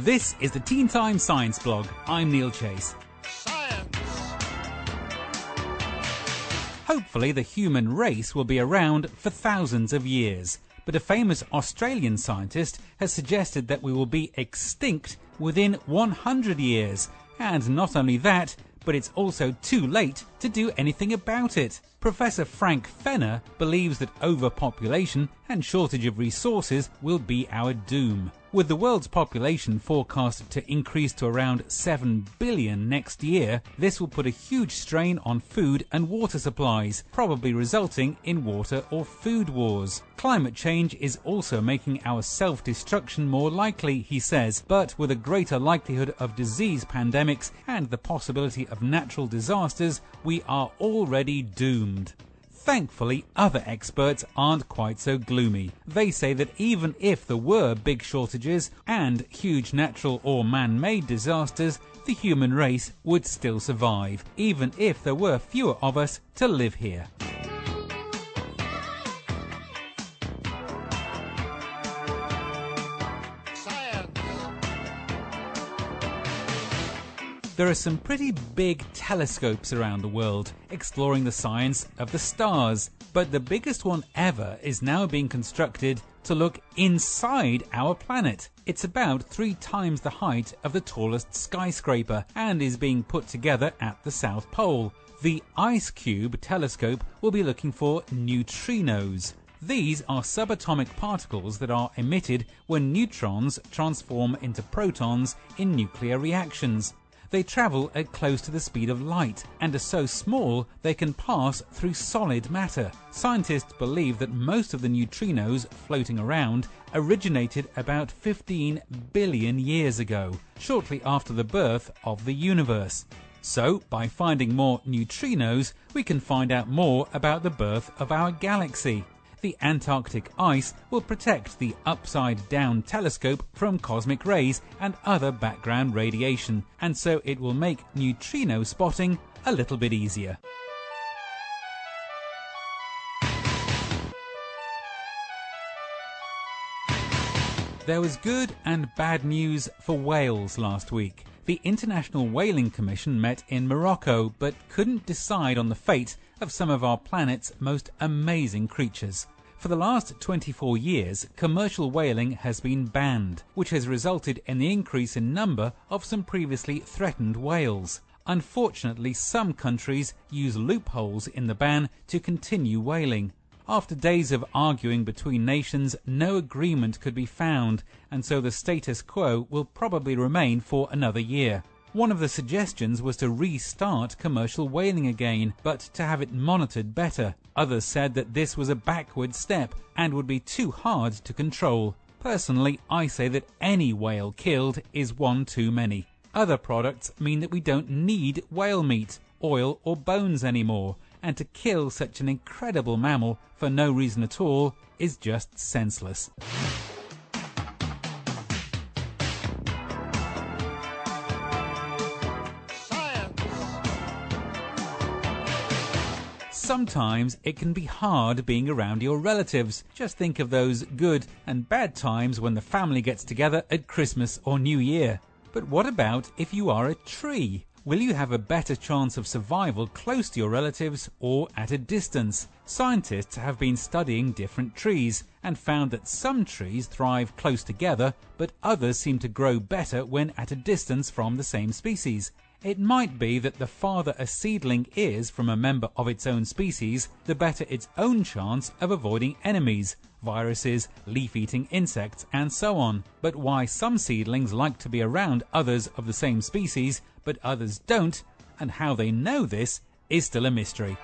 This is the Teen Time Science Blog. I'm Neil Chase. Science. Hopefully, the human race will be around for thousands of years. But a famous Australian scientist has suggested that we will be extinct within 100 years. And not only that, but it's also too late to do anything about it. Professor Frank Fenner believes that overpopulation and shortage of resources will be our doom. With the world's population forecast to increase to around 7 billion next year, this will put a huge strain on food and water supplies, probably resulting in water or food wars. Climate change is also making our self destruction more likely, he says, but with a greater likelihood of disease pandemics and the possibility of natural disasters, we are already doomed. Thankfully, other experts aren't quite so gloomy. They say that even if there were big shortages and huge natural or man made disasters, the human race would still survive, even if there were fewer of us to live here. There are some pretty big telescopes around the world exploring the science of the stars, but the biggest one ever is now being constructed to look inside our planet. It's about three times the height of the tallest skyscraper and is being put together at the South Pole. The IceCube telescope will be looking for neutrinos. These are subatomic particles that are emitted when neutrons transform into protons in nuclear reactions. They travel at close to the speed of light and are so small they can pass through solid matter. Scientists believe that most of the neutrinos floating around originated about 15 billion years ago, shortly after the birth of the universe. So, by finding more neutrinos, we can find out more about the birth of our galaxy the Antarctic ice will protect the upside down telescope from cosmic rays and other background radiation, and so it will make neutrino spotting a little bit easier. There was good and bad news for whales last week. The International Whaling Commission met in Morocco but couldn't decide on the fate of some of our planet's most amazing creatures. For the last 24 years, commercial whaling has been banned, which has resulted in the increase in number of some previously threatened whales. Unfortunately, some countries use loopholes in the ban to continue whaling. After days of arguing between nations, no agreement could be found, and so the status quo will probably remain for another year. One of the suggestions was to restart commercial whaling again, but to have it monitored better. Others said that this was a backward step and would be too hard to control. Personally, I say that any whale killed is one too many. Other products mean that we don't need whale meat, oil, or bones anymore and to kill such an incredible mammal for no reason at all is just senseless. Sometimes it can be hard being around your relatives. Just think of those good and bad times when the family gets together at Christmas or New Year. But what about if you are a tree? Will you have a better chance of survival close to your relatives or at a distance? Scientists have been studying different trees and found that some trees thrive close together, but others seem to grow better when at a distance from the same species. It might be that the farther a seedling is from a member of its own species, the better its own chance of avoiding enemies, viruses, leaf eating insects, and so on. But why some seedlings like to be around others of the same species, but others don't, and how they know this, is still a mystery.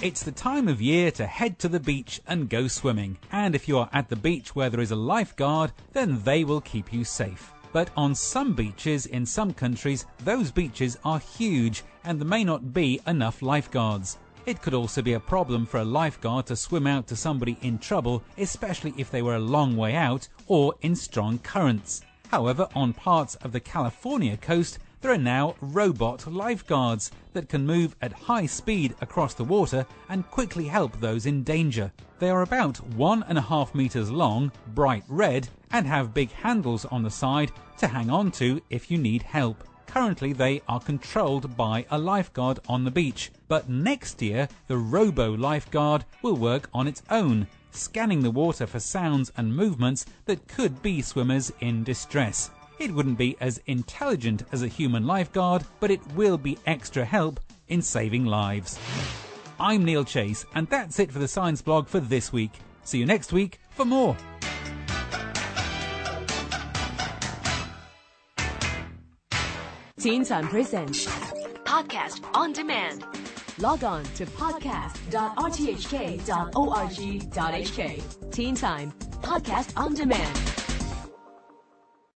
It's the time of year to head to the beach and go swimming. And if you are at the beach where there is a lifeguard, then they will keep you safe. But on some beaches in some countries, those beaches are huge and there may not be enough lifeguards. It could also be a problem for a lifeguard to swim out to somebody in trouble, especially if they were a long way out or in strong currents. However, on parts of the California coast, there are now robot lifeguards that can move at high speed across the water and quickly help those in danger. They are about one and a half meters long, bright red, and have big handles on the side to hang on to if you need help. Currently, they are controlled by a lifeguard on the beach, but next year, the robo lifeguard will work on its own, scanning the water for sounds and movements that could be swimmers in distress. It wouldn't be as intelligent as a human lifeguard, but it will be extra help in saving lives. I'm Neil Chase, and that's it for the Science Blog for this week. See you next week for more. Teen Time Presents. Podcast on demand. Log on to podcast.rthk.org.hk. Teen Time Podcast on Demand.